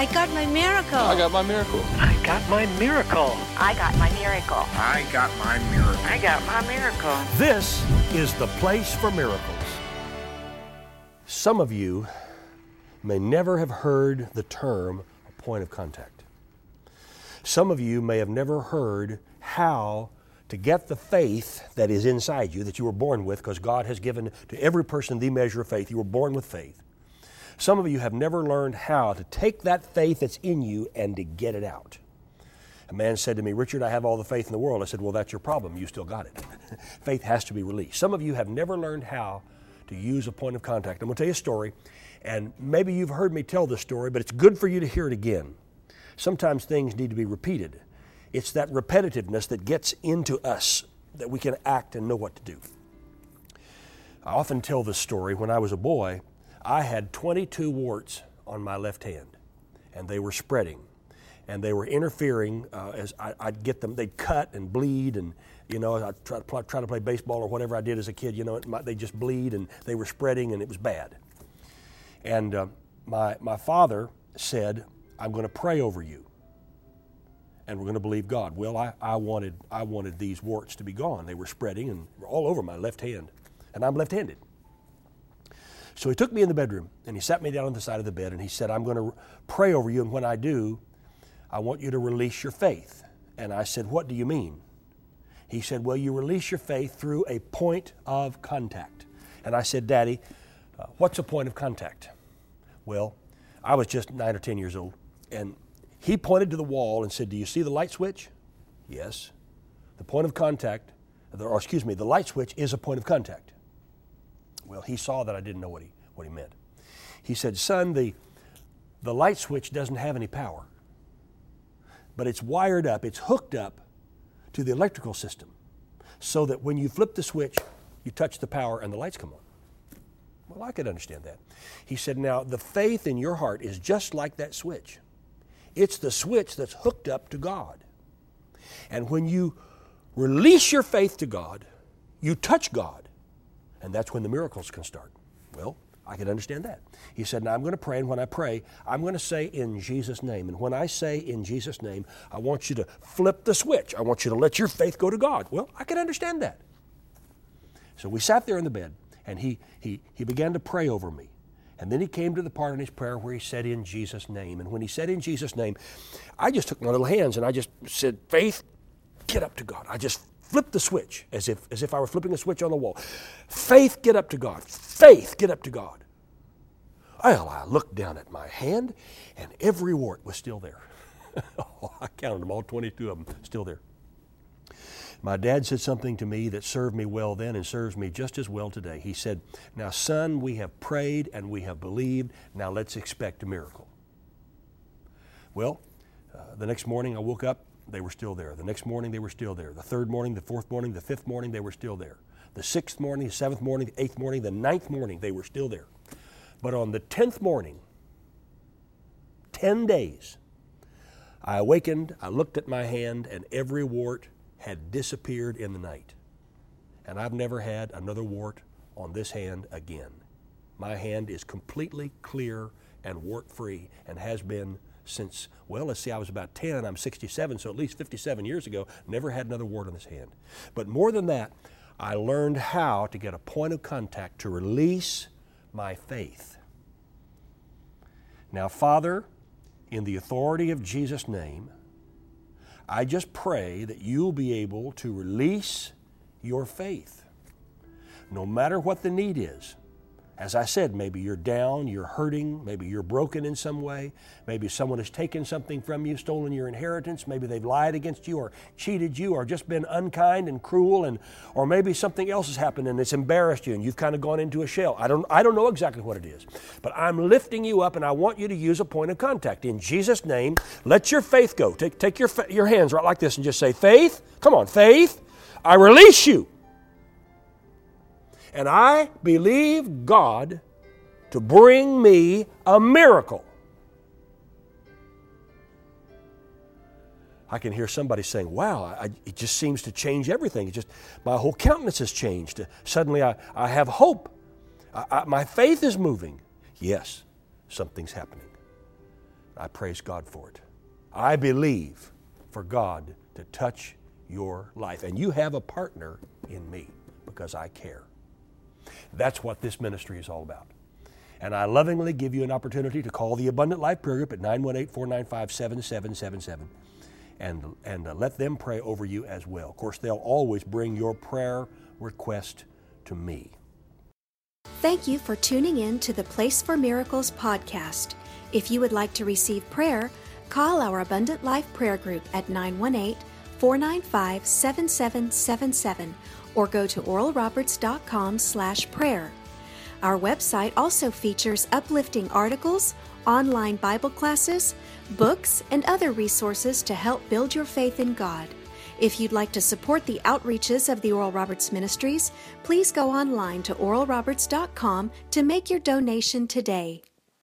I got my miracle. I got my miracle. I got my miracle. I got my miracle. I got my miracle. I got my miracle. This is the place for miracles. Some of you may never have heard the term a point of contact. Some of you may have never heard how to get the faith that is inside you that you were born with, because God has given to every person the measure of faith. You were born with faith. Some of you have never learned how to take that faith that's in you and to get it out. A man said to me, Richard, I have all the faith in the world. I said, Well, that's your problem. You still got it. faith has to be released. Some of you have never learned how to use a point of contact. I'm going to tell you a story, and maybe you've heard me tell this story, but it's good for you to hear it again. Sometimes things need to be repeated. It's that repetitiveness that gets into us that we can act and know what to do. I often tell this story. When I was a boy, I had 22 warts on my left hand, and they were spreading, and they were interfering uh, as I, would get them. They'd cut and bleed, and you know, I try to play, try to play baseball or whatever I did as a kid. You know, they just bleed, and they were spreading, and it was bad. And uh, my my father said, "I'm going to pray over you." and we're going to believe God. Well, I, I, wanted, I wanted these warts to be gone. They were spreading and all over my left hand, and I'm left handed. So he took me in the bedroom and he sat me down on the side of the bed and he said, I'm going to pray over you, and when I do, I want you to release your faith. And I said, What do you mean? He said, Well, you release your faith through a point of contact. And I said, Daddy, uh, what's a point of contact? Well, I was just nine or 10 years old, and he pointed to the wall and said, Do you see the light switch? Yes. The point of contact, or excuse me, the light switch is a point of contact. Well, he saw that I didn't know what he, what he meant. He said, Son, the, the light switch doesn't have any power, but it's wired up, it's hooked up to the electrical system so that when you flip the switch, you touch the power and the lights come on. Well, I could understand that. He said, Now, the faith in your heart is just like that switch. It's the switch that's hooked up to God. And when you release your faith to God, you touch God. And that's when the miracles can start. Well, I can understand that. He said, Now I'm going to pray, and when I pray, I'm going to say in Jesus' name. And when I say in Jesus' name, I want you to flip the switch. I want you to let your faith go to God. Well, I can understand that. So we sat there in the bed, and he, he, he began to pray over me. And then he came to the part in his prayer where he said, In Jesus' name. And when he said, In Jesus' name, I just took my little hands and I just said, Faith, get up to God. I just flip the switch as if, as if I were flipping a switch on the wall. Faith, get up to God. Faith, get up to God. Well, I looked down at my hand, and every wart was still there. oh, I counted them all, 22 of them, still there. My dad said something to me that served me well then and serves me just as well today. He said, Now, son, we have prayed and we have believed. Now let's expect a miracle. Well, uh, the next morning I woke up they were still there. The next morning, they were still there. The third morning, the fourth morning, the fifth morning, they were still there. The sixth morning, the seventh morning, the eighth morning, the ninth morning, they were still there. But on the tenth morning, 10 days, I awakened, I looked at my hand, and every wart had disappeared in the night. And I've never had another wart on this hand again. My hand is completely clear and wart free and has been since, well, let's see, I was about 10, I'm 67, so at least 57 years ago, never had another wart on this hand. But more than that, I learned how to get a point of contact to release my faith. Now, Father, in the authority of Jesus' name, I just pray that you'll be able to release your faith. No matter what the need is, as I said, maybe you're down, you're hurting, maybe you're broken in some way, maybe someone has taken something from you, stolen your inheritance, maybe they've lied against you or cheated you or just been unkind and cruel and or maybe something else has happened and it's embarrassed you and you've kind of gone into a shell. I don't I don't know exactly what it is. But I'm lifting you up and I want you to use a point of contact. In Jesus name, let your faith go. Take take your your hands right like this and just say, "Faith, come on, faith, I release you." And I believe God to bring me a miracle. I can hear somebody saying, Wow, I, it just seems to change everything. It just, my whole countenance has changed. Suddenly I, I have hope. I, I, my faith is moving. Yes, something's happening. I praise God for it. I believe for God to touch your life. And you have a partner in me because I care. That's what this ministry is all about. And I lovingly give you an opportunity to call the Abundant Life Prayer Group at 918 495 7777 and, and uh, let them pray over you as well. Of course, they'll always bring your prayer request to me. Thank you for tuning in to the Place for Miracles podcast. If you would like to receive prayer, call our Abundant Life Prayer Group at 918 495 7777 or go to oralroberts.com slash prayer. Our website also features uplifting articles, online Bible classes, books, and other resources to help build your faith in God. If you'd like to support the outreaches of the Oral Roberts Ministries, please go online to oralroberts.com to make your donation today.